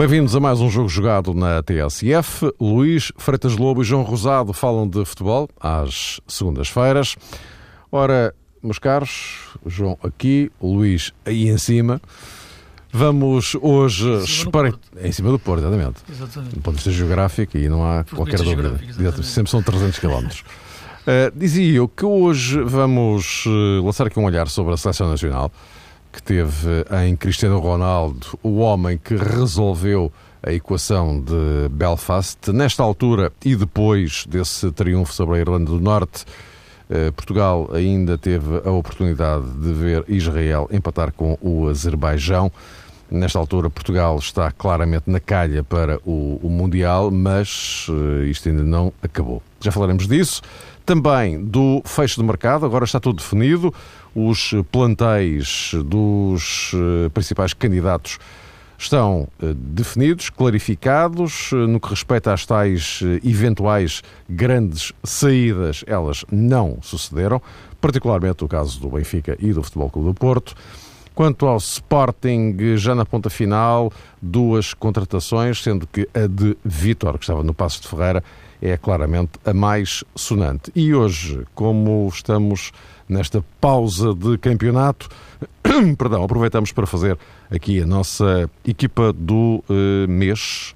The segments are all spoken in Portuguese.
Bem-vindos a mais um jogo jogado na TSF. Luís Freitas Lobo e João Rosado falam de futebol às segundas-feiras. Ora, meus caros, João aqui, Luís aí em cima. Vamos hoje espreitar. Em cima do Porto, exatamente. exatamente. Do ponto de vista geográfico, e não há qualquer dúvida. Sempre são 300 km. Uh, dizia eu que hoje vamos uh, lançar aqui um olhar sobre a seleção nacional que teve em Cristiano Ronaldo, o homem que resolveu a equação de Belfast. Nesta altura e depois desse triunfo sobre a Irlanda do Norte, eh, Portugal ainda teve a oportunidade de ver Israel empatar com o Azerbaijão. Nesta altura, Portugal está claramente na calha para o, o Mundial, mas uh, isto ainda não acabou. Já falaremos disso. Também do fecho de mercado, agora está tudo definido. Os plantéis dos uh, principais candidatos estão uh, definidos, clarificados. no que respeita às tais eventuais grandes saídas, elas não sucederam, particularmente o caso do Benfica e do Futebol Clube do Porto. Quanto ao Sporting, já na ponta final, duas contratações, sendo que a de Vitor, que estava no Passo de Ferreira, é claramente a mais sonante. E hoje, como estamos nesta pausa de campeonato, perdão, aproveitamos para fazer aqui a nossa equipa do uh, mês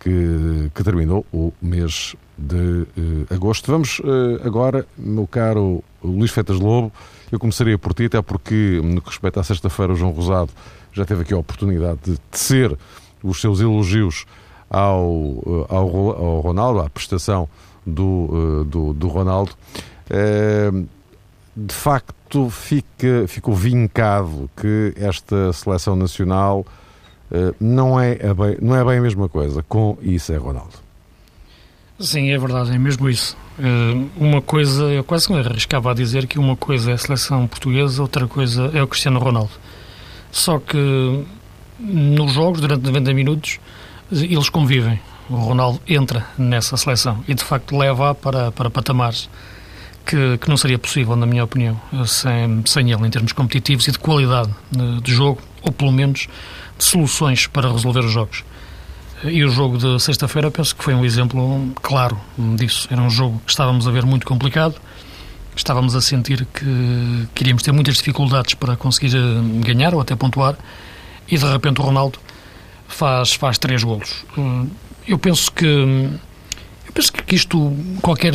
que, que, terminou, o mês de uh, agosto. Vamos uh, agora, meu caro Luís Fetas Lobo, eu começaria por ti, até porque, no que respeita à sexta-feira, o João Rosado já teve aqui a oportunidade de tecer os seus elogios ao, ao, ao Ronaldo, à prestação do, do, do Ronaldo. Eh, de facto, fica, ficou vincado que esta seleção nacional não é, bem, não é bem a mesma coisa com isso é Ronaldo. Sim, é verdade, é mesmo isso. Eh, uma coisa, eu quase me arriscava a dizer que uma coisa é a seleção portuguesa, outra coisa é o Cristiano Ronaldo. Só que nos jogos, durante 90 minutos, eles convivem. O Ronaldo entra nessa seleção e de facto leva para, para patamares que, que não seria possível, na minha opinião, sem, sem ele, em termos competitivos e de qualidade de, de jogo, ou pelo menos de soluções para resolver os jogos. E o jogo de sexta-feira penso que foi um exemplo claro disso. Era um jogo que estávamos a ver muito complicado, estávamos a sentir que, queríamos ter muitas dificuldades para conseguir eh, ganhar ou até pontuar, e de repente o Ronaldo faz, faz três golos. Eh, eu penso que eu penso que isto, qualquer.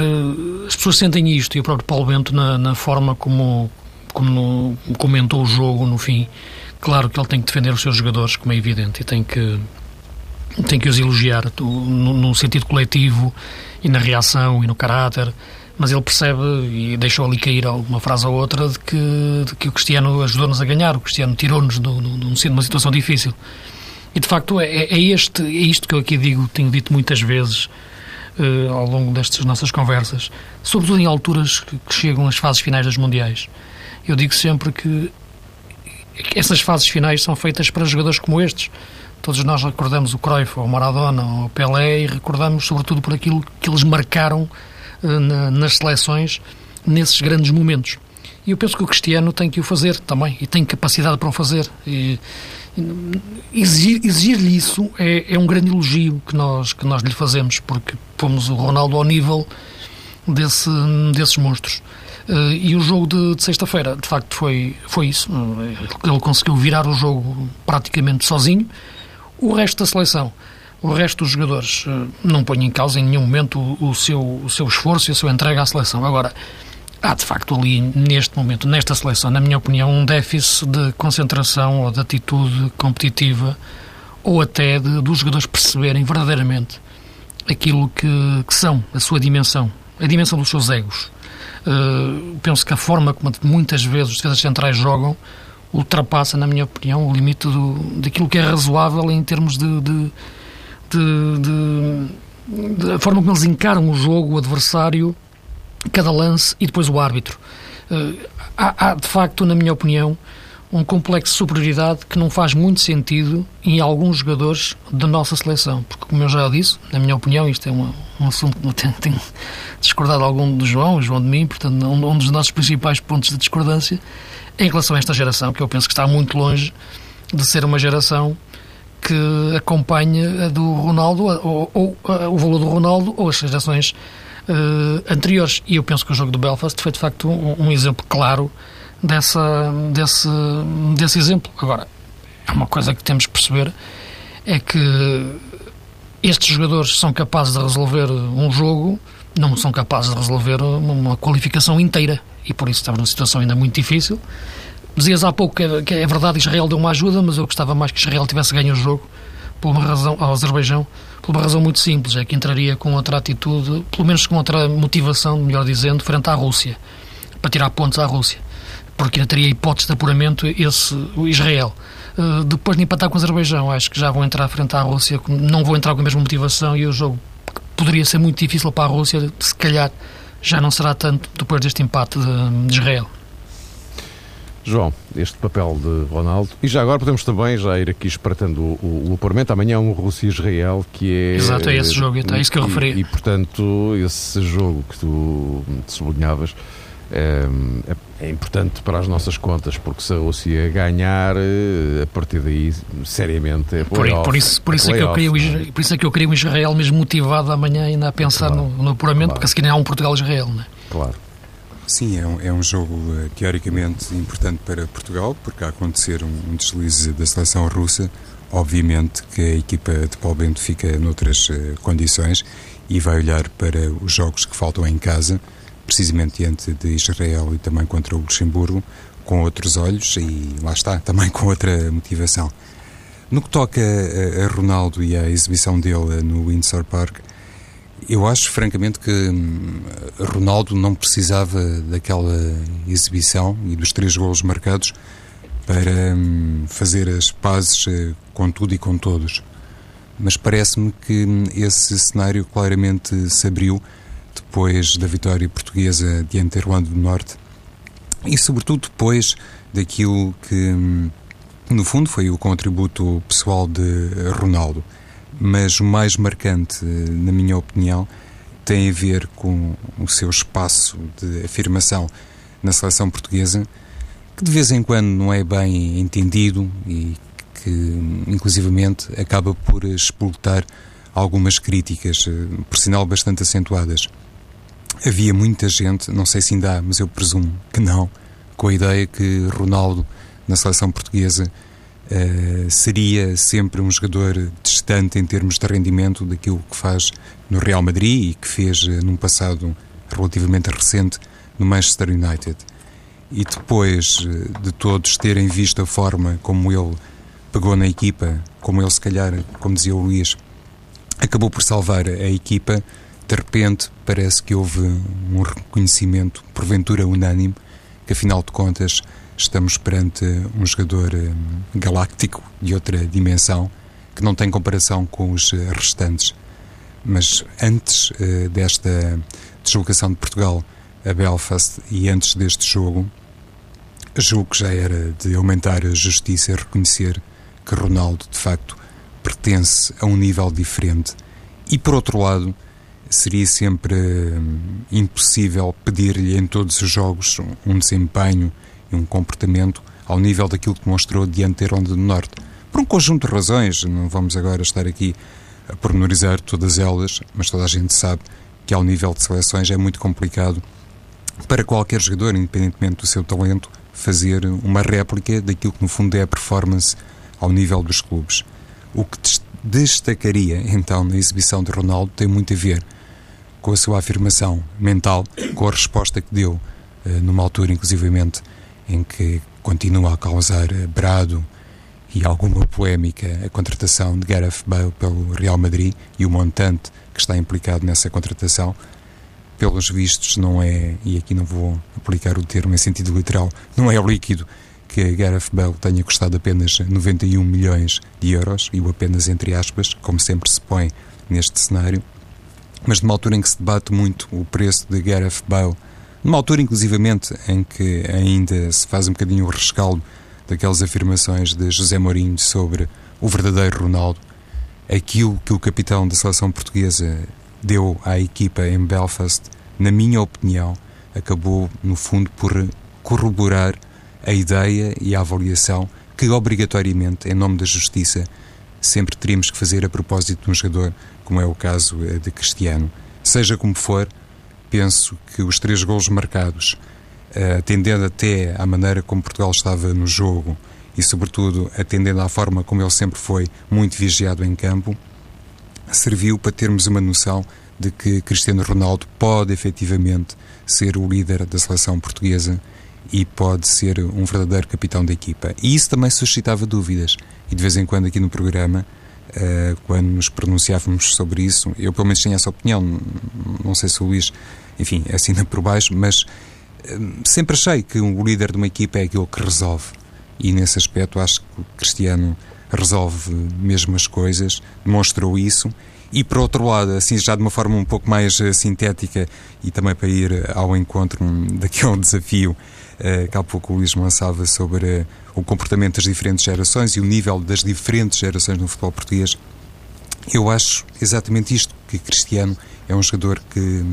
As pessoas sentem isto, e o próprio Paulo Bento, na, na forma como, como comentou o jogo no fim. Claro que ele tem que defender os seus jogadores, como é evidente, e tem que tem que os elogiar no, sentido coletivo e na reação e no caráter, mas ele percebe e deixou ali cair alguma frase ou outra de que, de que o Cristiano ajudou-nos a ganhar, o Cristiano tirou-nos de, de, uma situação difícil. E de facto é, é, este, é isto que eu aqui digo, tenho dito muitas vezes uh, ao longo destas nossas conversas, sobretudo em alturas que, chegam as fases finais das Mundiais. Eu digo sempre que essas fases finais são feitas para jogadores como estes Todos nós recordamos o Cruyff, o Maradona, o Pelé e recordamos sobretudo por aquilo que eles marcaram uh, na, nas seleções nesses grandes momentos. E eu penso que o Cristiano tem que o fazer também e tem capacidade para o fazer. E, exigir-lhe exigir isso é, é, um grande elogio que nós, que nós lhe fazemos, porque fomos o Ronaldo ao nível desse, desses monstros. Uh, e o jogo de, de sexta-feira, de facto, foi, foi isso. Ele conseguiu virar o jogo praticamente sozinho. O resto da seleção, o resto dos jogadores, eh, não põe em causa em nenhum momento o, o, seu, o seu esforço e a sua entrega à seleção. Agora, há de facto ali, neste momento, nesta seleção, na minha opinião, um déficit de concentração ou de atitude competitiva ou até de, dos jogadores perceberem verdadeiramente aquilo que, que são, a sua dimensão, a dimensão dos seus egos. Uh, penso que a forma como muitas vezes os defesas centrais jogam ultrapassa, na minha opinião, o limite do, daquilo que é razoável em termos de, de, de, de, forma como eles encaram o jogo, o adversário, cada lance e depois o árbitro. Uh, há, há, de facto, na minha opinião, um complexo de superioridade que não faz muito sentido em alguns jogadores da nossa seleção. Porque, como eu já disse, na minha opinião, isto é uma, um assunto que tenho, tenho discordado algum do João, o João de mim, portanto, um, um dos nossos principais pontos de discordância em relação a esta geração, que eu penso que está muito longe de ser uma geração que acompanhe a do Ronaldo, ou, ou, ou o valor do Ronaldo, ou as gerações uh, anteriores. E eu penso que o jogo do Belfast foi, de facto, um, um exemplo claro dessa, desse, desse exemplo. Agora, é uma coisa que temos que perceber é que estes jogadores são capazes de resolver um jogo, não são capazes de resolver uma qualificação inteira. E por isso estamos numa situação ainda muito difícil. Dizias há pouco que é, que é verdade Israel deu uma ajuda, mas eu gostava mais que Israel tivesse ganho o jogo por uma razão, ao Azerbaijão, por uma razão muito simples, é que entraria com outra atitude, pelo menos com outra motivação, melhor dizendo, frente à Rússia, para tirar pontos à Rússia, porque ainda teria hipótese de apuramento esse, Israel. Uh, depois de empatar com o Azerbaijão, acho que já vão entrar frente à Rússia, não vão entrar com a mesma motivação e o jogo poderia ser muito difícil para a Rússia, se calhar já não será tanto depois deste empate de, de Israel. João, este papel de Ronaldo. E já agora podemos também já ir aqui espreitando o, o, o Amanhã é um Rússia-Israel que é. Exato, é esse jogo, é isso que eu referi. E, e, portanto, esse jogo que tu sublinhavas é, é, é, importante para as nossas contas, porque se a Rússia ganhar, eh, a partir daí, seriamente, é por, por isso, por, isso é, é que eu queria, por isso é que eu queria um Israel mesmo motivado amanhã ainda a pensar claro, no, no apuramento, claro. porque se calhar há um Portugal-Israel, não é? Claro. Sim, é um, é um jogo uh, teoricamente importante para Portugal, porque a acontecer um, um, deslize da seleção russa, obviamente que a equipa de Paulo Bento fica noutras uh, condições e vai olhar para os jogos que faltam em casa, precisamente diante de Israel e também contra o Luxemburgo, com outros olhos e lá está, também com outra motivação. No que toca a, a Ronaldo e à exibição dele no Windsor Park, eu acho, francamente, que hum, Ronaldo não precisava daquela exibição e dos três golos marcados para hum, fazer as pazes eh, com tudo e com todos. Mas parece-me que hum, esse cenário claramente se abriu depois da vitória portuguesa diante da Irlanda do Norte e, sobretudo, depois daquilo que, no fundo, foi o contributo pessoal de Ronaldo mas o mais marcante, na minha opinião, tem a ver com o seu espaço de afirmação na seleção portuguesa, que de vez em quando não é bem entendido e que, inclusivamente, acaba por explotar algumas críticas, por sinal bastante acentuadas. Havia muita gente, não sei se ainda há, mas eu presumo que não, com a ideia que Ronaldo, na seleção portuguesa, Uh, seria sempre um jogador distante em termos de rendimento daquilo que faz no Real Madrid e que fez uh, num passado relativamente recente no Manchester United. E depois uh, de todos terem visto a forma como ele pegou na equipa, como ele se calhar, como dizia o Luís, acabou por salvar a equipa, de repente parece que houve um reconhecimento, porventura unânime, que afinal de contas estamos perante um jogador um, galáctico de outra dimensão que não tem comparação com os eh, restantes. Mas antes uh, desta deslocação de Portugal a Belfast e antes deste jogo, julgo que já era de aumentar a justiça e reconhecer que Ronaldo, de facto, pertence a um nível diferente. E, por outro lado, seria sempre hum, impossível pedir-lhe em todos os jogos um desempenho um comportamento ao nível daquilo que mostrou diante Irlanda do Norte. Por um conjunto de razões, não vamos agora estar aqui a pormenorizar todas elas, mas toda a gente sabe que ao nível de seleções é muito complicado para qualquer jogador, independentemente do seu talento, fazer uma réplica daquilo que no fundo é a performance ao nível dos clubes. O que destacaria então na exibição de Ronaldo tem muito a ver com a sua afirmação mental, com a resposta que deu, eh, numa altura inclusivamente em que continua a causar brado e alguma polémica a contratação de Gareth Bale pelo Real Madrid e o montante que está implicado nessa contratação. Pelos vistos, não é, e aqui não vou aplicar o termo em sentido literal, não é líquido que Gareth Bale tenha custado apenas 91 milhões de euros, e o apenas entre aspas, como sempre se põe neste cenário, mas numa altura em que se debate muito o preço de Gareth Bale numa altura, inclusivamente, em que ainda se faz um bocadinho o rescaldo daquelas afirmações de José Mourinho sobre o verdadeiro Ronaldo, aquilo que o capitão da seleção portuguesa deu à equipa em Belfast, na minha opinião, acabou, no fundo, por corroborar a ideia e a avaliação que, obrigatoriamente, em nome da justiça, sempre teríamos que fazer a propósito de um jogador, como é o caso eh, de Cristiano. Seja como for, penso que os três golos marcados, eh, atendendo até à maneira como Portugal estava no jogo e, sobretudo, atendendo à forma como ele sempre foi muito vigiado em campo, serviu para termos uma noção de que Cristiano Ronaldo pode efetivamente ser o líder da seleção portuguesa e pode ser um verdadeiro capitão da equipa. E isso também suscitava dúvidas. E de vez em quando aqui no programa, uh, quando nos pronunciávamos sobre isso, eu pelo menos tinha essa opinião, não sei se o Luís, enfim, assina por baixo, mas uh, sempre achei que o líder de uma equipa é aquele que resolve. E nesse aspecto acho que o Cristiano resolve mesmo as coisas, demonstrou isso e por outro lado, assim já de uma forma um pouco mais uh, sintética e também para ir ao encontro um, daquele desafio uh, que há pouco o Luís lançava sobre uh, o comportamento das diferentes gerações e o nível das diferentes gerações no futebol português, eu acho exatamente isto, que Cristiano é um jogador que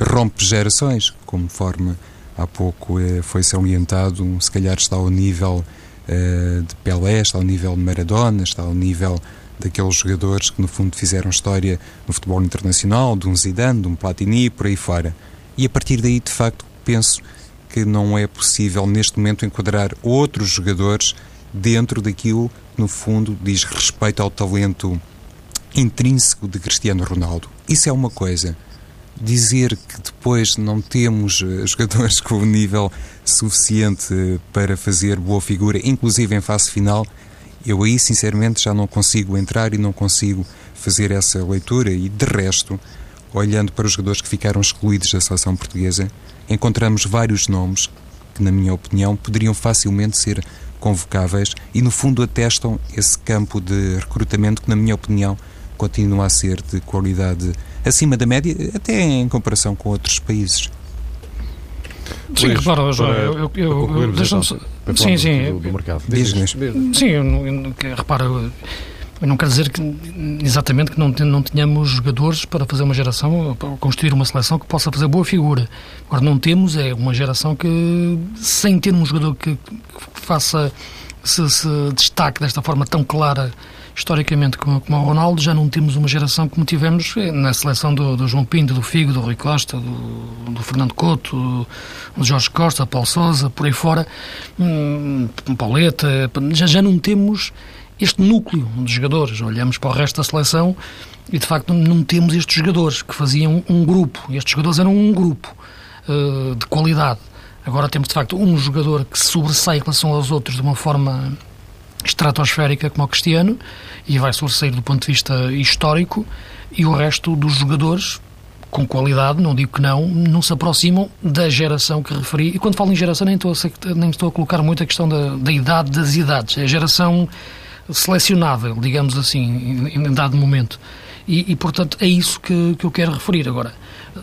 rompe gerações, como forma há pouco foi salientado, se calhar está ao nível de Pelé, está ao nível de Maradona, está ao nível daqueles jogadores que no fundo fizeram história no futebol internacional, de um Zidane, de um Platini, por aí fora. E a partir daí, de facto, penso que não é possível neste momento enquadrar outros jogadores dentro daquilo que no fundo diz respeito ao talento intrínseco de Cristiano Ronaldo. Isso é uma coisa. Dizer que depois não temos eh, jogadores com o nível suficiente para fazer boa figura, inclusive em fase final, eu aí, sinceramente, já não consigo entrar e não consigo fazer essa leitura. E, de resto, olhando para os jogadores que ficaram excluídos da seleção portuguesa, encontramos vários nomes que, na minha opinião, poderiam facilmente ser convocáveis e, no fundo, atestam esse campo de recrutamento que, na minha opinião, continua a ser de qualidade acima da média, até em comparação com outros países. Sim, repara, João, eu, eu, eu deixa-me sim, sim, do, do mercado. Sim, eu, eu, repara, eu não quero dizer que exatamente que não, não tenhamos jogadores para fazer uma geração, para construir uma seleção que possa fazer boa figura. Agora, não temos é uma geração que, sem ter um jogador que, que faça, se, se destaque desta forma tão clara historicamente, como, como o Ronaldo, já não temos uma geração como tivemos eh, na seleção do, do João Pinto, do Figo, do Rui Costa, do, do Fernando Couto, do, Jorge Costa, Paulo Sousa, por aí fora, hum, Pauleta, já, já não temos este núcleo de jogadores. Olhamos para o resto da seleção e, de facto, não temos estes jogadores que faziam um grupo. Estes jogadores eram um grupo uh, de qualidade. Agora temos, de facto, um jogador que sobressai em relação aos outros de uma forma estratosférica como o Cristiano e vai sobressair do ponto de vista histórico e o resto dos jogadores com qualidade, não digo que não, não se aproximam da geração que referi. E quando falo em geração, nem estou a, nem estou a colocar muito a questão da, da idade das idades. É a geração selecionável, digamos assim, em, em dado momento. E, e, portanto, é isso que, que eu quero referir. Agora,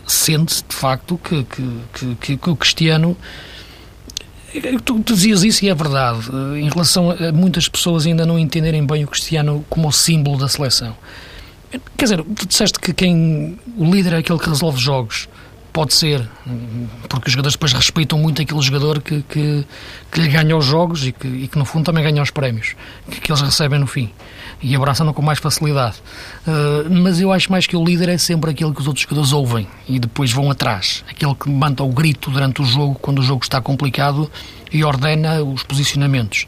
sente-se, de facto, que, que, que, que o Cristiano Tu, dizias isso e é verdade, eh, em relação a muitas pessoas ainda não entenderem bem o Cristiano como o símbolo da seleção. Quer dizer, tu disseste que quem o líder é aquele que resolve jogos. Pode ser, porque os jogadores depois respeitam muito aquele jogador que, que, que lhe ganha os jogos e que, e que, no fundo, também ganha os prémios que, que eles recebem no fim e abraçam-no com mais facilidade. Uh, mas eu acho mais que o líder é sempre aquele que os outros jogadores ouvem e depois vão atrás. Aquele que manda o grito durante o jogo, quando o jogo está complicado e ordena os posicionamentos.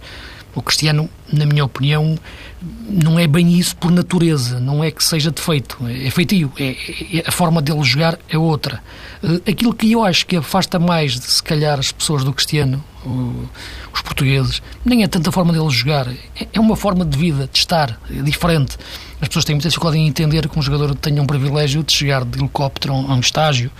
O Cristiano, na minha opinião, não é bem isso por natureza, não é que seja defeito, é feitio, é, é, a forma dele jogar é outra. Eh, aquilo que eu acho que afasta mais, de, se calhar, as pessoas do Cristiano, os portugueses, nem é tanta forma dele jogar, é, é uma forma de vida, de estar, é diferente. As pessoas têm muita dificuldade em entender que um jogador tenha um privilégio de chegar de helicóptero a um estágio,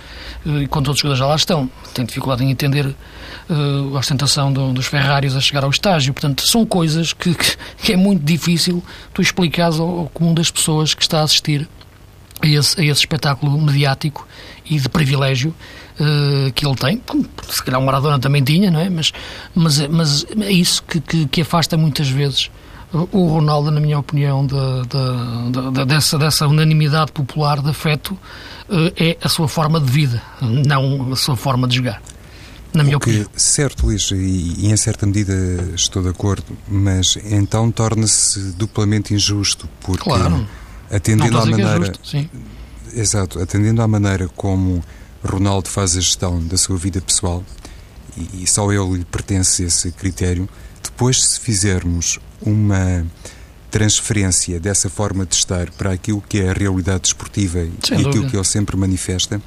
eh, enquanto outros jogadores já lá estão. Têm dificuldade em entender uh, a ostentação do, dos Ferraris a chegar ao estágio. Portanto, são coisas que, que, que é muito difícil tu explicares ao, ao comum das pessoas que está a assistir a esse, a esse espetáculo mediático e de privilégio uh, que ele tem. Se calhar o Maradona também tinha, não é? Mas, mas, mas é isso que, que, que afasta muitas vezes o Ronaldo, na minha opinião, de, de, de, dessa, dessa unanimidade popular de afeto, eh, é a sua forma de vida, não a sua forma de jogar. na minha opinião. Certo, Luís, e, e, em certa medida estou de acordo, mas então torna-se duplamente injusto, porque claro. atendendo à é maneira. É justo, exato, atendendo à maneira como Ronaldo faz a gestão da sua vida pessoal, e, e só ele lhe pertence esse critério, depois se fizermos uma transferência dessa forma de estar para aquilo que é a realidade desportiva Sem e dúvida. aquilo que ele sempre manifesta,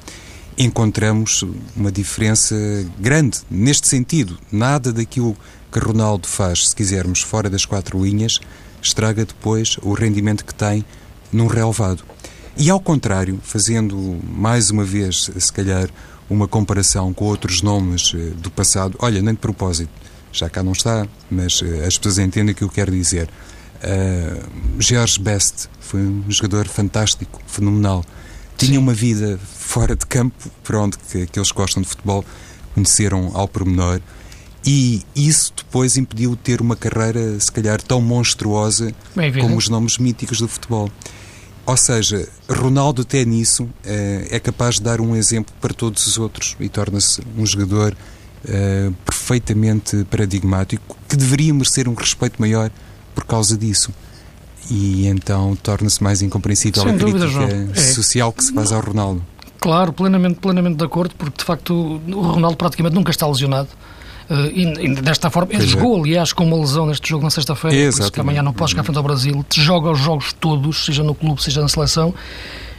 encontramos uma diferença grande neste sentido. Nada daquilo que Ronaldo faz, se quisermos, fora das quatro linhas, estraga depois o rendimento que tem num relevado. E ao contrário, fazendo mais uma vez, se calhar, uma comparação com outros nomes eh, do passado, olha, nem de propósito, já cá não está, mas eh, as pessoas entendem o que eu quero dizer. Uh, George Best foi um jogador fantástico, fenomenal. Tinha Sim. uma vida fora de campo, por onde que, que eles gostam de futebol, conheceram ao pormenor, e isso depois impediu de ter uma carreira, se calhar, tão monstruosa como os nomes míticos do futebol. Ou seja, Ronaldo, até nisso, eh, é capaz de dar um exemplo para todos os outros e torna-se um jogador eh, perfeitamente paradigmático que deveria merecer um respeito maior por causa disso e então torna-se mais incompreensível Sem a crítica dúvida, social que se faz ao Ronaldo. Claro, plenamente, plenamente de acordo, porque de facto o Ronaldo praticamente nunca está lesionado. Uh, e, e, desta forma, ele é. jogou, aliás, com uma lesão neste jogo na sexta-feira, por isso que amanhã não pode chegar frente ao Brasil, joga os jogos todos, seja no clube, seja na seleção,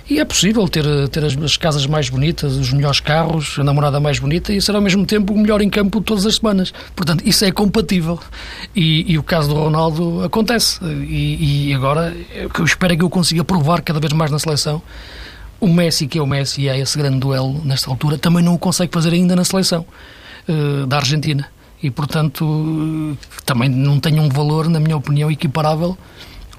e é possível ter, ter as, as, casas mais bonitas, os melhores carros, a namorada mais bonita e ser ao mesmo tempo o melhor em campo todas as semanas. Portanto, isso é compatível. E, e o caso do Ronaldo acontece. E, e agora, o que eu espero é que eu consiga provar cada vez mais na seleção. O Messi, que é o Messi, e é esse grande duelo nesta altura, também não o consegue fazer ainda na seleção uh, da Argentina. E, portanto, uh, também não tem um valor, na minha opinião, equiparável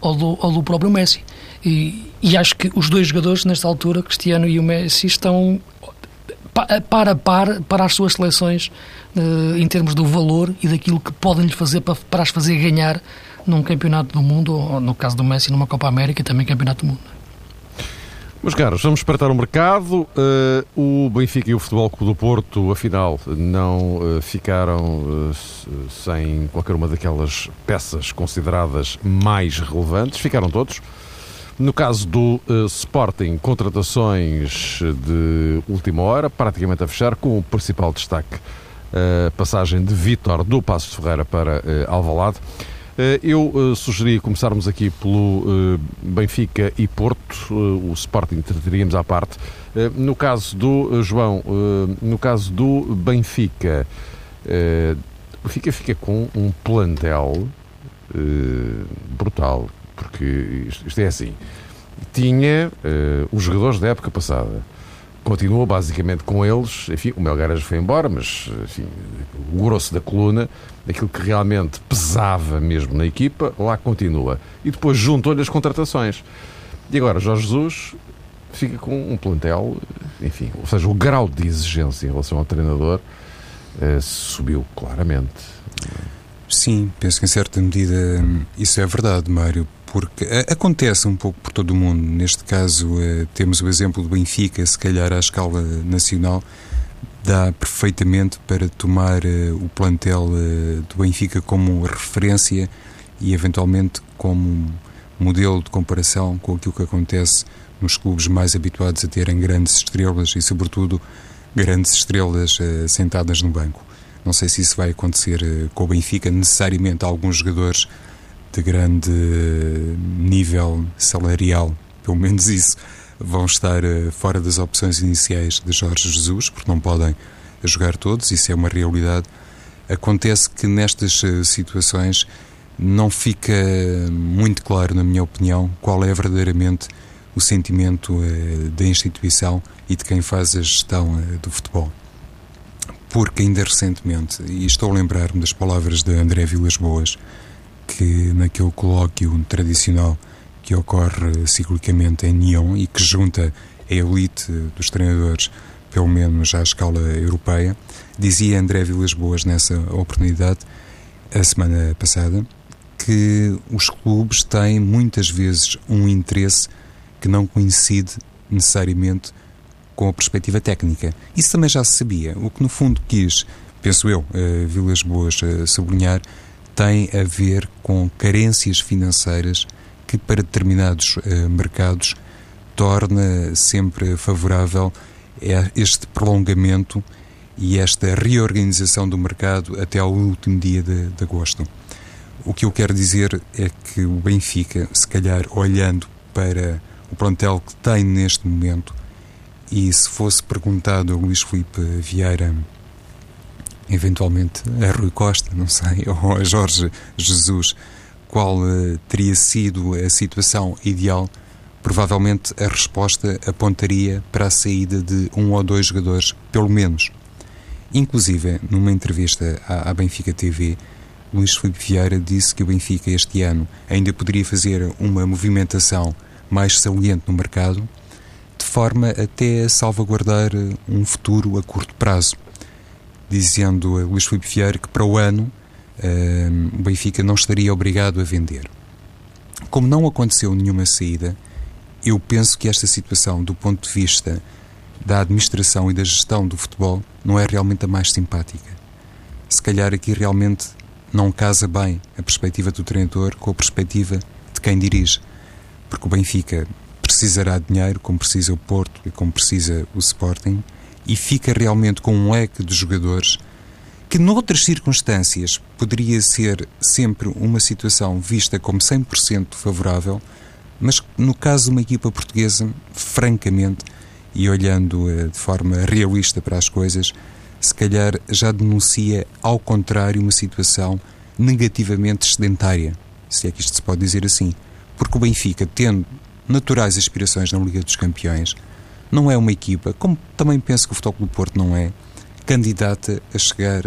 ao do, ao do próprio Messi. E, e acho que os dois jogadores, nesta altura, Cristiano e o Messi, estão para a par para as suas seleções uh, em termos do valor e daquilo que podem lhe fazer para, para as fazer ganhar num campeonato do mundo, ou no caso do Messi, numa Copa América e também campeonato do mundo. Meus caros, vamos espreitar o mercado. Uh, o Benfica e o Futebol Clube do Porto, afinal, não uh, ficaram uh, sem qualquer uma daquelas peças consideradas mais relevantes. Ficaram todos. No caso do Sporting, contratações de última hora, praticamente a fechar, com o principal destaque a passagem de Vítor do Passo de Ferreira para Alvalade. Eh, eu eh, sugeri começarmos aqui pelo eh, Benfica e Porto, o Sporting trataríamos à parte. No caso do João, no caso do Benfica, o Benfica fica com um plantel brutal, porque isto é assim. Tinha os jogadores da época passada continua basicamente com eles. Enfim, o Melgaras foi embora, mas enfim, o grosso da coluna, aquilo que realmente pesava mesmo na equipa, lá continua. E depois juntou-lhe as contratações. E agora Jorge Jesus fica com um plantel, enfim, ou seja, o grau de exigência em relação ao treinador eh, subiu claramente. Sim, penso que em certa medida isso é verdade, Mário, porque acontece um pouco por todo o mundo. Neste caso, eh, temos o exemplo do Benfica, se calhar à escala nacional, dá perfeitamente para tomar eh, o plantel eh, do Benfica como referência e, eventualmente, como modelo de comparação com aquilo que acontece nos clubes mais habituados a terem grandes estrelas e, sobretudo, grandes estrelas sentadas no banco. Não sei se isso vai acontecer com o Benfica, necessariamente alguns jogadores de grande nível salarial, pelo menos isso, vão estar eh, fora das opções iniciais de Jorge Jesus, porque não podem jogar todos, isso é uma realidade. Acontece que nestas eh, situações não fica muito claro, na minha opinião, qual é verdadeiramente o sentimento eh, da instituição e de quem faz a gestão do futebol. Porque ainda recentemente, e estou a lembrar-me das palavras de André Vilas Boas, que naquele colóquio tradicional que ocorre ciclicamente em Nyon e que junta a elite dos treinadores, pelo menos à escala europeia, dizia André Vilas Boas nessa oportunidade, a semana passada, que os clubes têm muitas vezes um interesse que não coincide necessariamente com a perspectiva técnica. Isso também já se sabia. O que no fundo quis penso eu, uh, Vilas Boas uh, sublinhar, tem a ver com carências financeiras que para determinados uh, mercados torna sempre favorável este prolongamento e esta reorganização do mercado até ao último dia de, de agosto. O que eu quero dizer é que o Benfica, se calhar olhando para o plantel que tem neste momento, e se fosse perguntado a Luís Filipe Vieira, eventualmente a Rui Costa, não sei, ou a Jorge Jesus, qual uh, teria sido a situação ideal, provavelmente a resposta apontaria para a saída de um ou dois jogadores, pelo menos. Inclusive, numa entrevista à, à Benfica TV, Luís Filipe Vieira disse que o Benfica este ano ainda poderia fazer uma movimentação mais saliente no mercado, de forma até a salvaguardar um futuro a curto prazo. Dizendo a Luís Filipe Vieira que para o ano uh, o Benfica não estaria obrigado a vender. Como não aconteceu nenhuma saída, eu penso que esta situação, do ponto de vista da administração e da gestão do futebol não é realmente a mais simpática. Se calhar aqui realmente não casa bem a perspectiva do treinador com a perspectiva de quem dirige, porque o Benfica precisará de dinheiro, como precisa o Porto e como precisa o Sporting, e fica realmente com um leque de jogadores que, noutras circunstâncias, poderia ser sempre uma situação vista como 100% favorável, mas no caso de uma equipa portuguesa, francamente, e olhando uh, de forma realista para as coisas, se calhar já denuncia, ao contrário, uma situação negativamente sedentária, se é que isto se pode dizer assim. Porque o Benfica, tendo naturais aspirações na Liga dos Campeões, não é uma equipa, como também penso que o Futebol do Porto não é, candidata a chegar,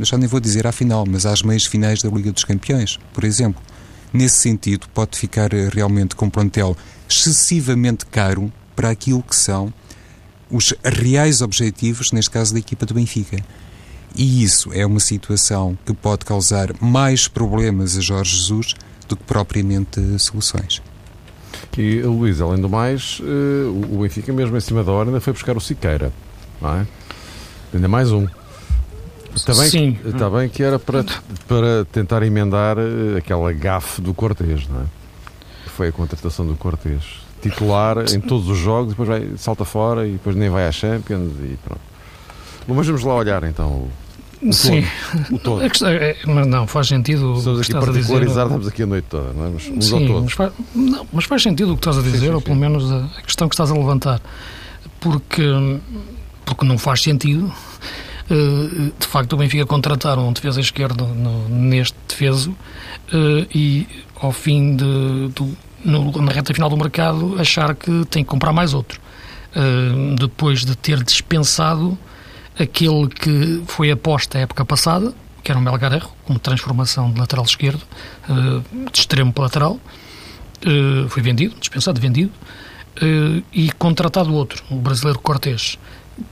já nem vou dizer à final, mas às meias finais da Liga dos Campeões, por exemplo. Nesse sentido, pode ficar eh, realmente com um plantel excessivamente caro para aquilo que são os reais objetivos, neste caso da equipa do Benfica. E isso é uma situação que pode causar mais problemas a Jorge Jesus do que propriamente soluções. E Luís, além do mais, eh, o Benfica, mesmo em cima da hora, ainda foi buscar o Siqueira, não é? Ainda mais um. Está bem, Sim. Está bem que era para, para tentar emendar eh, aquela gafe do Cortês, não é? Que foi a contratação do Cortês titular em todos os jogos, depois vai, salta fora e depois nem vai à Champions e pronto. Mas vamos lá olhar então o Sim, todo, o todo. É, mas não, faz sentido. Estamos aqui a particularizar, estamos aqui a noite toda, não é? Mas, uns Sim, mas faz, não, mas faz sentido o que estás a dizer, sim, sim, ou pelo menos a, a, questão que estás a levantar. Porque, porque não faz sentido, eh, de facto, o Benfica contratar um defesa esquerdo no, neste defeso eh, e ao fim de, do no, na reta final do mercado, achar que tem que comprar mais outro. Uh, depois de ter dispensado aquele que foi aposta a época passada, que era o Melgarejo, como transformação de lateral esquerdo, uh, de extremo para lateral, uh, foi vendido, dispensado, vendido, e contratado outro, o brasileiro Cortés,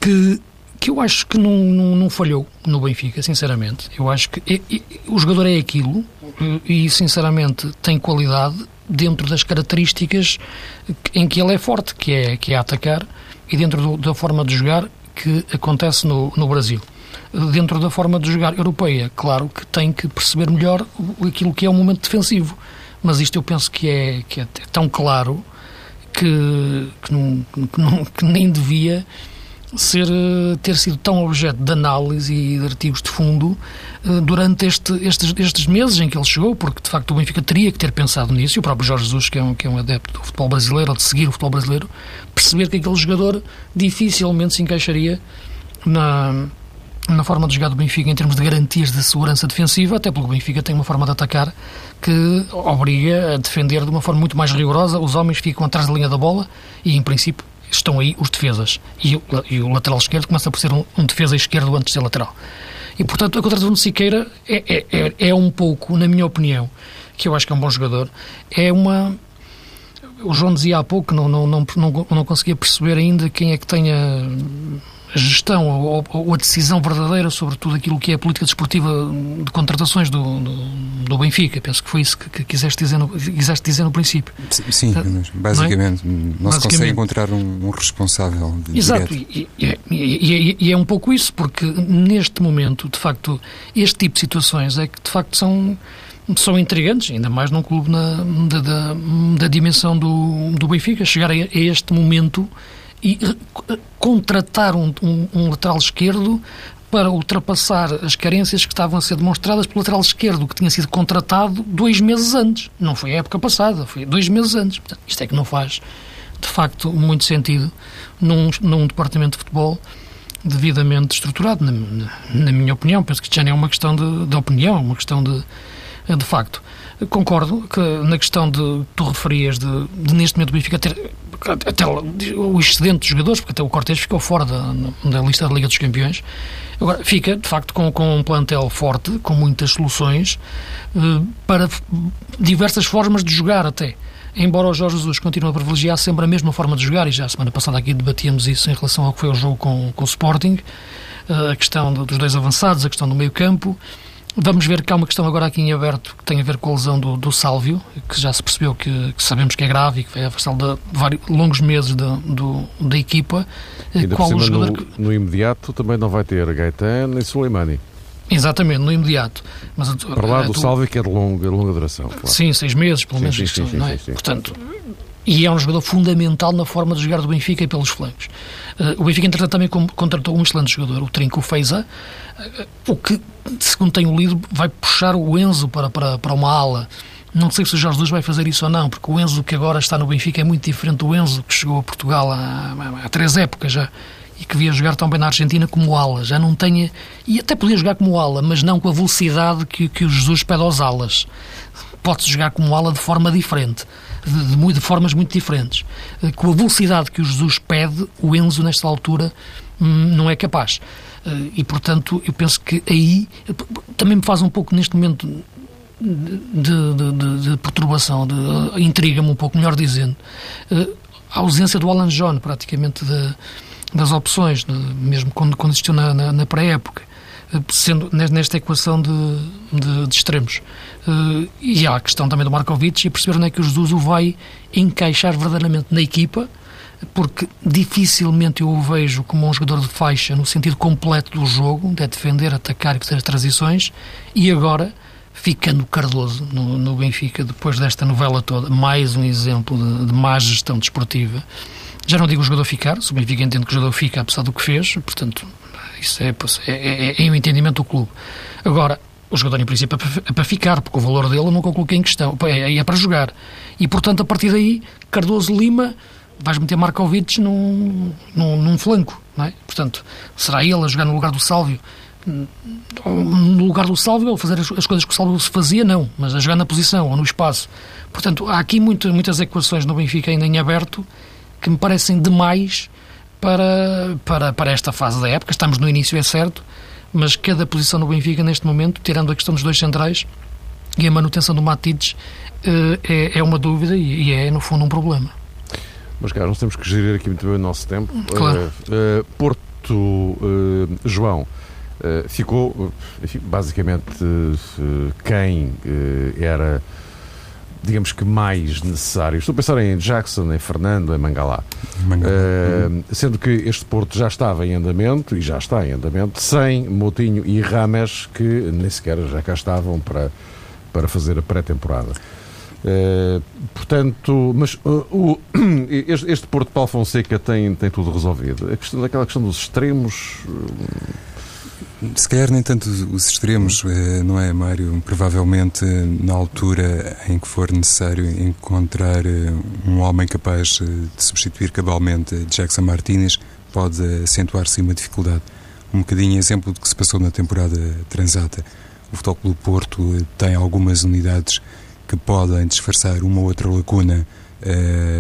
que que eu acho que não, não, não, falhou no Benfica, sinceramente. Eu acho que é, é, o jogador é aquilo e, sinceramente, tem qualidade dentro das características em que ele é forte, que é, que é atacar, e dentro do, da forma de jogar que acontece no, no Brasil. Dentro da forma de jogar europeia, claro que tem que perceber melhor aquilo que é o momento defensivo, mas isto eu penso que é, que é tão claro que, que, não, que, não, que nem devia ser, eh, ter sido tão objeto de análise e de artigos de fundo eh, durante este, estes, estes meses em que ele chegou, porque de facto o Benfica teria que ter pensado nisso, e o próprio Jorge Jesus, que é um, que é um adepto do futebol brasileiro, ou de seguir o futebol brasileiro, perceber que aquele jogador dificilmente se encaixaria na, na forma de jogar do Benfica em termos de garantias de segurança defensiva, até porque o Benfica tem uma forma de atacar que obriga a defender de uma forma muito mais rigorosa. Os homens ficam atrás da linha da bola e, em princípio, estão aí os defesas. E o, e o lateral esquerdo começa por ser um, um, defesa esquerdo antes de ser lateral. E, portanto, a contratação de Siqueira é, é, é, é um pouco, na minha opinião, que eu acho que é um bom jogador, é uma o João dizia há pouco, não, não, não, não, não conseguia perceber ainda quem é que tenha a gestão ou, ou, a decisão verdadeira sobre tudo aquilo que é a política desportiva de contratações do, do, do Benfica. Penso que foi isso que, que quiseste, dizer no, quiseste dizer no princípio. Sim, tá, basicamente. Não, é? não basicamente. se consegue encontrar um, um responsável. Exato, e, e, e, e, é um pouco isso, porque neste momento, de facto, este tipo de situações é que de facto são são intrigantes, ainda mais num clube na, da, da, da, dimensão do, do Benfica, chegar a, a este momento e eh, contratar um, um, um, lateral esquerdo para ultrapassar as carências que estavam a ser demonstradas pelo lateral esquerdo, que tinha sido contratado dois meses antes. Não foi a época passada, foi dois meses antes. Portanto, isto é que não faz, de facto, muito sentido num, num departamento de futebol devidamente estruturado, na, na, minha opinião. Penso que já não é uma questão de, de opinião, é uma questão de, de facto. Concordo que na questão de tu referias de, de neste momento o Benfica ter até o excedente de jogadores, porque até o Cortes ficou fora da, da, lista da Liga dos Campeões. Agora, fica, de facto, com, com um plantel forte, com muitas soluções, eh, para diversas formas de jogar até. Embora o Jorge Jesus continue a privilegiar sempre a mesma forma de jogar, e já a semana passada aqui debatíamos isso em relação ao que foi o jogo com, com o Sporting, eh, a questão dos dois avançados, a questão do meio campo, Vamos ver que há uma questão agora aqui em aberto que tem a ver com a lesão do, do Sálvio, que já se percebeu que, que sabemos que é grave e que vai afastá-lo de vários longos meses de, do, da equipa. E Qual cima, no, que... no, imediato também não vai ter Gaetano e Soleimani. Exatamente, no imediato. Mas, Para lá do tu... Sálvio que é de longa, longa duração. Claro. Sim, seis meses, pelo menos. Sim, sim, sim, é? Portanto, e é um jogador fundamental na forma de jogar do Benfica e pelos flancos. Uh, o Benfica, entretanto, também contratou um excelente jogador, o Trinco Feiza, uh, o que, segundo tenho lido, vai puxar o Enzo para, para, para uma ala. Não sei se o Jorge Jesus vai fazer isso ou não, porque o Enzo que agora está no Benfica é muito diferente do Enzo que chegou a Portugal há, há três épocas já e que via jogar tão bem na Argentina como ala. Já não tenha. E até podia jogar como ala, mas não com a velocidade que, que o Jesus pede aos alas. Pode-se jogar como ala de forma diferente de, de, de formas muito diferentes. Eh, com a velocidade que o Jesus pede, o Enzo, nesta altura, hum, não é capaz. Eh, e, portanto, eu penso que aí também me faz um pouco, neste momento, de, de, de perturbação, de intriga-me um pouco, melhor dizendo, eh, a ausência do Alan John, praticamente, de, das opções, mesmo quando, quando existiu na, na, na pré-época sendo nesta equação de, de, de extremos. Uh, e há a questão também do Markovic e perceber onde é que o Jesus o vai encaixar verdadeiramente na equipa, porque dificilmente eu o vejo como um jogador de faixa no sentido completo do jogo, de defender, atacar e fazer as transições, e agora ficando Cardoso no, no Benfica, depois desta novela toda, mais um exemplo de, de má gestão desportiva. Já não digo o jogador ficar, se o Benfica entende que o jogador fica apesar do que fez, portanto, isso é, é, é, é o entendimento do clube. Agora, o jogador, em princípio, é para, é ficar, porque o valor dele eu nunca o coloquei em questão. É, é para jogar. E, portanto, a partir daí, Cardoso Lima, vais meter Markovic num, num, num flanco, não é? Portanto, será ele a jogar no lugar do Sálvio? No lugar do Sálvio, a fazer as, as coisas que o Sálvio se fazia, não, mas a jogar na posição ou no espaço. Portanto, há aqui muito, muitas equações no Benfica ainda em aberto que me parecem demais para, para, para esta fase da época. Estamos no início, é certo, mas cada posição do Benfica neste momento, tirando a questão dos dois centrais e a manutenção do Matides, eh, é, é uma dúvida e é, no fundo, um problema. Mas, cara, nós temos que gerir aqui muito bem o nosso tempo. Claro. Uh, uh, Porto, uh, João, ficou, enfim, basicamente, quem era digamos que mais necessário. Estou a pensar em Jackson, em Fernando, em Mangalá. Mangalá. Uh, sendo que este Porto já estava em andamento, e já está em andamento, sem Moutinho e Rames, que nem sequer já cá estavam para, para fazer a pré-temporada. Uh, portanto, mas uh, o, este, este Porto Paulo Fonseca tem, tem tudo resolvido. A questão, aquela questão dos extremos se calhar nem tanto os extremos, eh, não é, Mário? Provavelmente na altura em que for necessário encontrar eh, um homem capaz eh, de substituir cabalmente Jackson Martinez, pode acentuar-se uma dificuldade. Um bocadinho exemplo do que se passou na temporada transata. O Futebol Clube Porto tem algumas unidades que podem disfarçar uma ou outra lacuna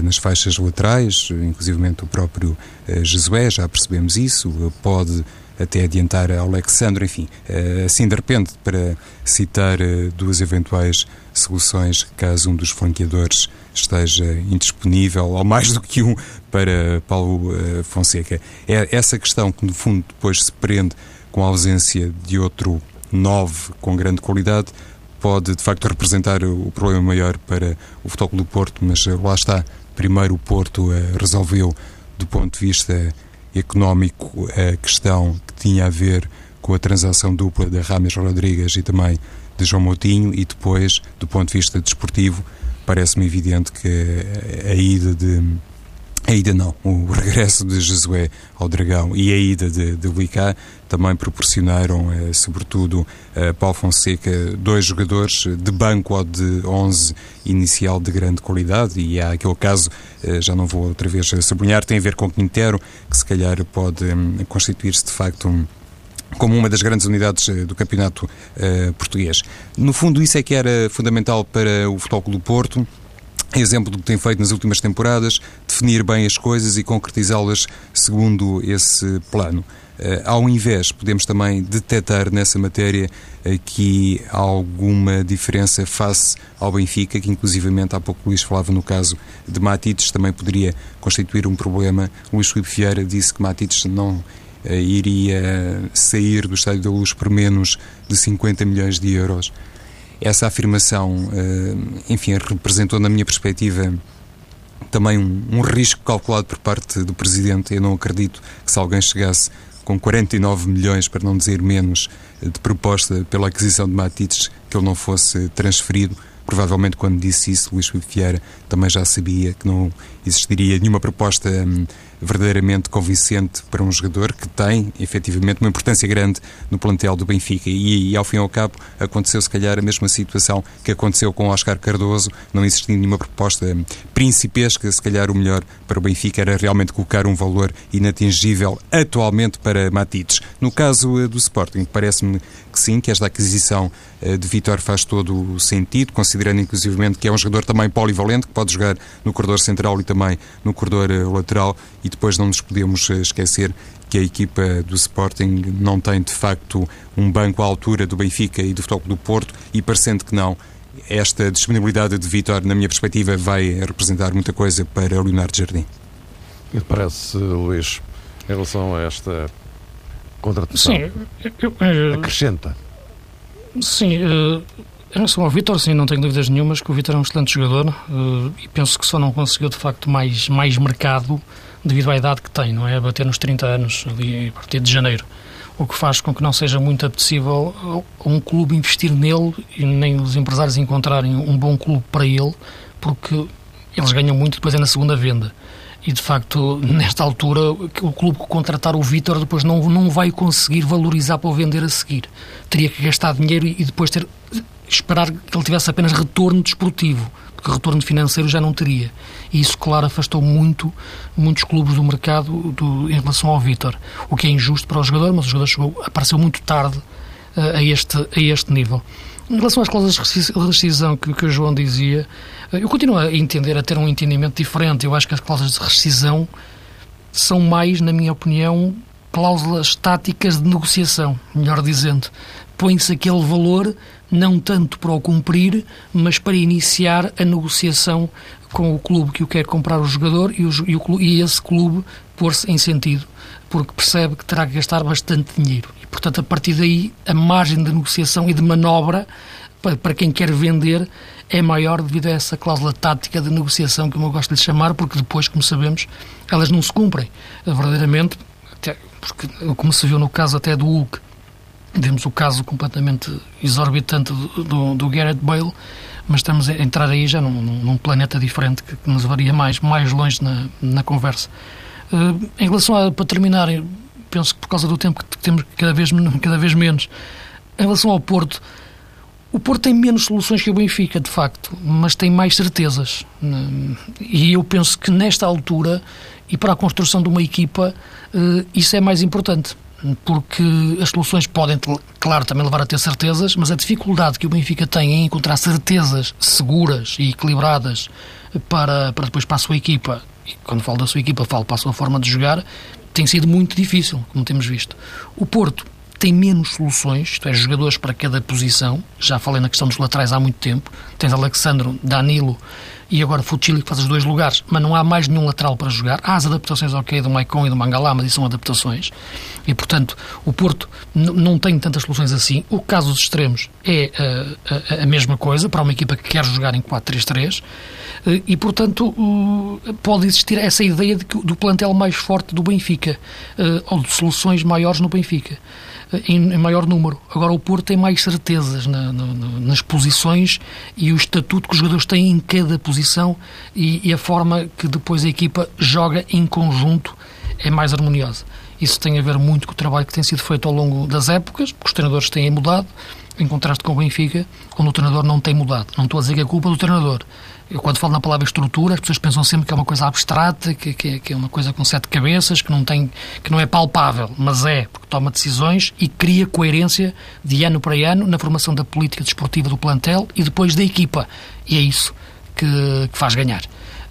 nas faixas laterais, inclusive o próprio Jesué, já percebemos isso, pode até adiantar ao Alexandre, enfim, eh, assim de repente, para citar eh, duas eventuais soluções caso um dos flanqueadores esteja indisponível, ou mais do que um, para Paulo eh, Fonseca. É essa questão que, no fundo, depois se prende com a ausência de outro nove com grande qualidade, pode de facto representar o problema maior para o Futebol do Porto, mas lá está. Primeiro o Porto resolveu do ponto de vista económico a questão que tinha a ver com a transação dupla de Rames Rodrigues e também de João Moutinho e depois, do ponto de vista desportivo, parece-me evidente que a ida de a ida não, o regresso de Josué ao Dragão e a ida de, de Licá também proporcionaram, eh, sobretudo, a Paulo Fonseca, dois jogadores de banco ou de 11 inicial de grande qualidade e há aquele caso, eh, já não vou outra vez sublinhar, tem a ver com Quintero, que se calhar pode hum, constituir-se de facto um, como uma das grandes unidades eh, do campeonato uh, português. No fundo, isso é que era fundamental para o Futebol Clube do Porto, exemplo do que tem feito nas últimas temporadas, definir bem as coisas e concretizá-las segundo esse plano. Uh, ao invés, podemos também detectar nessa matéria aqui alguma diferença face ao Benfica, que inclusivamente há pouco Luís falava no caso de Matites, também poderia constituir um problema. Luís Filipe Vieira disse que Matites não uh, iria sair do Estádio da Luz por menos de 50 milhões de euros. Essa afirmação, eh, enfim, representou, na minha perspectiva, também um, um, risco calculado por parte do Presidente. Eu não acredito que se alguém chegasse com 49 milhões, para não dizer menos, de proposta pela aquisição de Matites, que ele não fosse transferido. Provavelmente, quando disse isso, Luís Filipe Vieira também já sabia que não existiria nenhuma proposta hum, verdadeiramente convincente para um jogador que tem, efetivamente, uma importância grande no plantel do Benfica. E, e ao fim e ao cabo, aconteceu se calhar a mesma situação que aconteceu com Oscar Cardoso, não existindo nenhuma proposta principesca, se calhar o melhor para o Benfica era realmente colocar um valor inatingível atualmente para Matites. No caso eh, do Sporting, parece-me que sim, que esta aquisição eh, de Vitor faz todo o sentido, considerando inclusivamente que é um jogador também polivalente, que pode jogar no corredor central e também no corredor eh, lateral e depois não nos podemos eh, esquecer que a equipa do Sporting não tem de facto um banco à altura do Benfica e do Futebol do Porto e parecendo que não, esta disponibilidade de Vitor, na minha perspectiva, vai representar muita coisa para Leonardo Jardim. Parece, Luís, em relação a esta contratação? Sim, eu, eu, acrescenta. Sim, uh, em relação ao Vitor, sim, não tenho dúvidas nenhumas que o Vitor é um excelente jogador uh, e penso que só não conseguiu de facto mais, mais mercado devido à idade que tem, não é? Bater nos 30 anos ali a partir de janeiro. O que faz com que não seja muito apetecível um clube investir nele e nem os empresários encontrarem um bom clube para ele, porque eles ganham muito depois é na segunda venda. E de facto, nesta altura, o clube que contratar o Vítor depois não, não vai conseguir valorizar para o vender a seguir. Teria que gastar dinheiro e depois ter esperar que ele tivesse apenas retorno desportivo, porque retorno financeiro já não teria. E isso, claro, afastou muito muitos clubes do mercado do, em relação ao Vítor, o que é injusto para o jogador, mas o jogador chegou, apareceu muito tarde uh, a, este, a este nível. Em relação às cláusulas de rescisão que, que o João dizia, eu continuo a entender, a ter um entendimento diferente. Eu acho que as cláusulas de rescisão são mais, na minha opinião, cláusulas táticas de negociação, melhor dizendo. Põe-se aquele valor não tanto para o cumprir, mas para iniciar a negociação com o clube que o quer comprar o jogador e, o, e, o, e esse clube pôr-se em sentido, porque percebe que terá que gastar bastante dinheiro. E, portanto, a partir daí, a margem de negociação e de manobra para, para quem quer vender é maior devido a essa cláusula tática de negociação, como eu gosto de lhe chamar, porque depois, como sabemos, elas não se cumprem. Verdadeiramente, até, porque, como se viu no caso até do Hulk, temos o caso completamente exorbitante do, do, do Garrett Bale, mas estamos a entrar aí já num, num planeta diferente que, que, nos varia mais, mais longe na, na conversa. Uh, em relação a, para terminar, penso que por causa do tempo que temos cada vez, cada vez menos, em relação ao Porto, o Porto tem menos soluções que o Benfica, de facto, mas tem mais certezas. E eu penso que nesta altura, e para a construção de uma equipa, uh, isso é mais importante porque as soluções podem, claro, também levar a ter certezas, mas a dificuldade que o Benfica tem em encontrar certezas seguras e equilibradas para, para depois para a sua equipa, e quando falo da sua equipa, falo para a sua forma de jogar, tem sido muito difícil, como temos visto. O Porto tem menos soluções, isto é, jogadores para cada posição. Já falei na questão dos laterais há muito tempo. Tens Alexandro, Danilo e agora Fuchili que faz os dois lugares, mas não há mais nenhum lateral para jogar. Há as adaptações, ok, do Maicon e do Mangalá, mas isso são adaptações. E, portanto, o Porto não tem tantas soluções assim. O caso dos extremos é uh, a, a, mesma coisa para uma equipa que quer jogar em 4-3-3 uh, eh, e, portanto, uh, pode existir essa ideia de que, do plantel mais forte do Benfica ou de soluções maiores no Benfica em, em maior número. Agora o Porto tem mais certezas na, na, nas posições e o estatuto que os jogadores têm em cada posição e, e a forma que depois a equipa joga em conjunto é mais harmoniosa. Isso tem a ver muito com o trabalho que tem sido feito ao longo das épocas, porque os treinadores têm mudado, em contraste com o Benfica, onde o treinador não tem mudado. Não estou a dizer que é culpa do treinador. Eu, quando falo na palavra estrutura, as pessoas pensam sempre que é uma coisa abstrata, que, que, que, é uma coisa com sete cabeças, que não, tem, que não é palpável, mas é, porque toma decisões e cria coerência de ano para ano na formação da política desportiva do plantel e depois da equipa. E é isso que, que faz ganhar.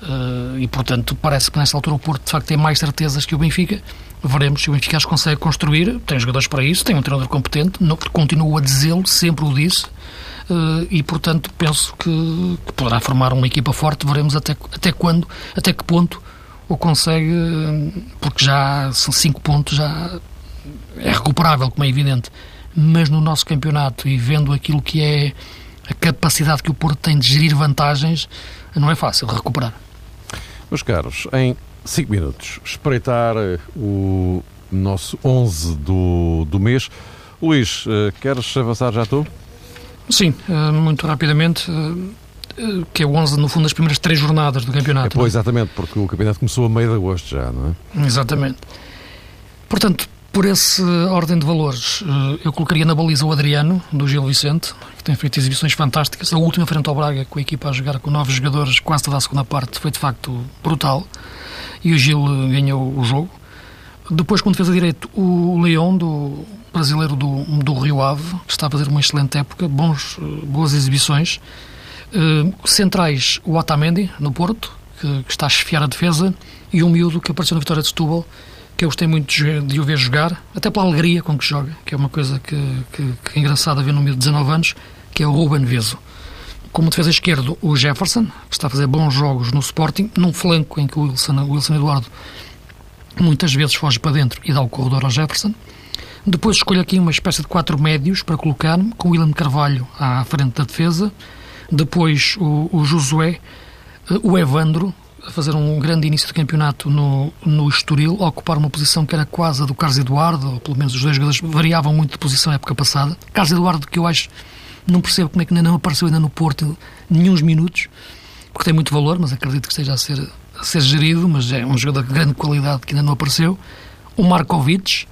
Uh, e, portanto, parece que nessa altura o Porto, de facto, tem mais certezas que o Benfica. Veremos se o Benfica as consegue construir. Tem jogadores para isso, tem um treinador competente, não, continua a dizê-lo, sempre o disse. Uh, e, portanto, penso que, que, poderá formar uma equipa forte. Veremos até, até quando, até que ponto o consegue, porque já são cinco pontos, já é recuperável, como é evidente. Mas no nosso campeonato e vendo aquilo que é a capacidade que o Porto tem de gerir vantagens, não é fácil recuperar. Meus caros, em 5 minutos, espreitar eh, o nosso 11 do, do mês. Luís, eh, queres avançar já tu? Sim, eh, muito rapidamente que é o 11, no fundo, das primeiras três jornadas do campeonato. É, pois, é? exatamente, porque o campeonato começou a meio de agosto já, não é? Exatamente. Portanto, por essa ordem de valores, eu colocaria na baliza o Adriano, do Gil Vicente, tem feito exibições fantásticas. A última frente ao Braga, com a equipa a jogar com nove jogadores, quase toda a segunda parte, foi de facto brutal. E o Gil eh, ganhou o jogo. Depois, com defesa direito, o Leão, do brasileiro do, do Rio Ave, que está a fazer uma excelente época, bons, eh, boas exibições. Uh, centrais, o Otamendi, no Porto, que, que, está a chefiar a defesa, e o miúdo que apareceu na vitória de Setúbal, que eu gostei muito de, de o ver jogar, até pela alegria com que joga, que é uma coisa que, que, que é engraçada ver no miúdo de 19 anos, que é o Ruben Veso. Como defesa esquerdo, o Jefferson, que está a fazer bons jogos no Sporting, num flanco em que o Wilson, o Wilson Eduardo muitas vezes foge para dentro e dá o corredor ao Jefferson. Depois escolho aqui uma espécie de quatro médios para colocar com o William Carvalho à frente da defesa. Depois o, o Josué, o Evandro, a fazer um grande início de campeonato no, no Estoril, a ocupar uma posição que era quase a do Carlos Eduardo, ou pelo menos os dois jogadores variavam muito de posição na época passada. Carlos Eduardo, que eu acho não percebo como é que ainda não apareceu ainda no Porto nenhum minutos, porque tem muito valor, mas acredito que esteja a ser, a ser gerido, mas é um jogador de grande qualidade que ainda não apareceu. O Markovic,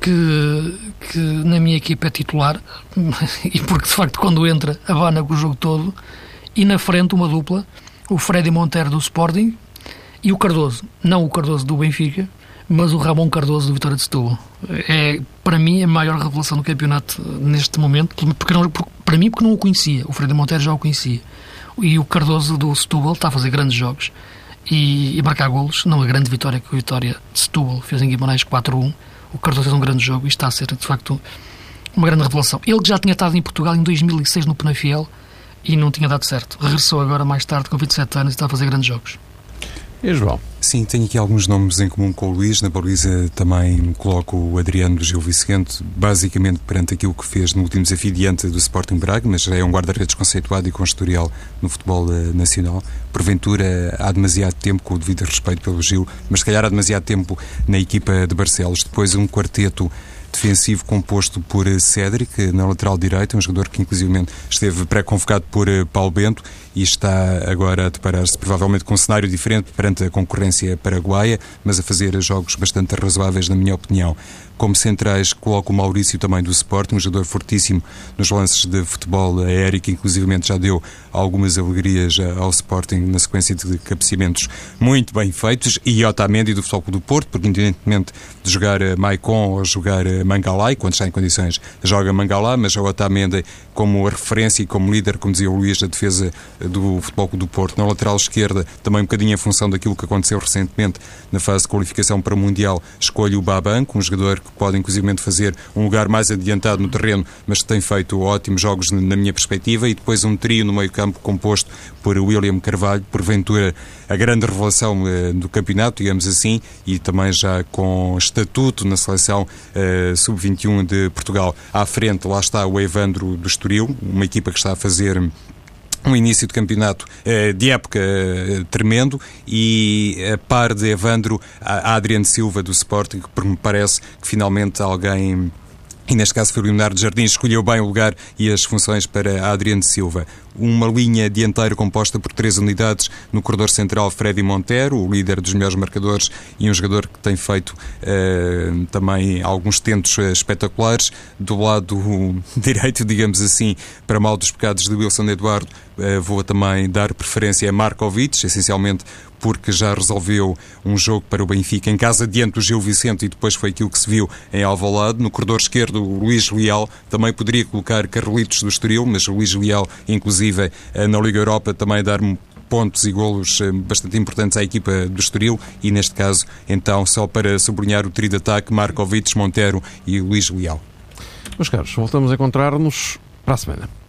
que, que na minha equipa é titular, e porque de facto quando entra abana com o jogo todo, e na frente uma dupla, o Freddy Monteiro do Sporting e o Cardoso, não o Cardoso do Benfica, mas o Ramon Cardoso do Vitória de Setúbal. É, para mim, a maior revelação do campeonato neste momento, porque não, para mim, porque não o conhecia. O Freire Monteiro já o conhecia. E o Cardoso do Setúbal está a fazer grandes jogos e, e marcar golos. Não a grande vitória que o Vitória de Setúbal fez em Guimarães 4-1. O Cardoso fez um grande jogo e está a ser, de facto, uma grande revelação. Ele já tinha estado em Portugal em 2006 no Penafiel e não tinha dado certo. Regressou agora mais tarde com 27 anos e está a fazer grandes jogos. E João? Sim, tenho aqui alguns nomes em comum com o Luís. Na baliza também coloco o Adriano Gil Vicente, basicamente perante aquilo que fez no último desafio diante do Sporting Braga, mas é um guarda-redes conceituado e com historial no futebol eh, nacional. Porventura há demasiado tempo, com o devido respeito pelo Gil, mas se calhar há demasiado tempo na equipa de Barcelos. Depois um quarteto defensivo composto por eh, Cédric, na lateral direita, um jogador que inclusive esteve pré-convocado por eh, Paulo Bento e está agora a deparar-se provavelmente com um cenário diferente perante a concorrência paraguaia, mas a fazer jogos bastante razoáveis, na minha opinião. Como centrais, coloco o Maurício também do Sport, um jogador fortíssimo nos lances de futebol aéreo, que inclusivamente já deu algumas alegrias ao Sporting na sequência de cabeceamentos muito bem feitos, e Otamendi do Futebol do Porto, porque independentemente de jogar Maicon ou jogar Mangalá, e quando está em condições joga Mangalá, mas o Otamendi como referência e como líder, como dizia o Luís, da defesa do Futebol do Porto. Na lateral esquerda, também um bocadinho em função daquilo que aconteceu recentemente na fase de qualificação para o Mundial, escolho o Babanco, um jogador que pode inclusive fazer um lugar mais adiantado no terreno, mas tem feito ótimos jogos na minha perspectiva, e depois um trio no meio campo composto por William Carvalho, porventura a grande revelação uh, do campeonato, digamos assim, e também já com estatuto na seleção uh, sub-21 de Portugal. À frente, lá está o Evandro do Estoril, uma equipa que está a fazer um início de campeonato eh, de época eh, tremendo. E a par de Evandro, a Adriano Silva do Sporting, que me parece que finalmente alguém e neste caso foi o Leonardo Jardim, escolheu bem o lugar e as funções para Adriano Silva. Uma linha dianteira composta por três unidades no corredor central, Freddy Montero, o líder dos melhores marcadores e um jogador que tem feito uh, também alguns tentos uh, espetaculares. Do lado direito, digamos assim, para mal dos pecados de Wilson Eduardo, uh, vou também dar preferência a Markovic, essencialmente porque já resolveu um jogo para o Benfica em casa diante do Gil Vicente e depois foi aquilo que se viu em Alvalade. No corredor esquerdo, o Luís Leal também poderia colocar Carlitos do Estoril, mas o Luís Leal, inclusive eh, na Liga Europa, também dar pontos e golos eh, bastante importantes à equipa do Estoril e neste caso, então, só para sublinhar o trio de ataque, Markovic, Montero e Luís Leal. Meus caros, voltamos a encontrar-nos para a semana.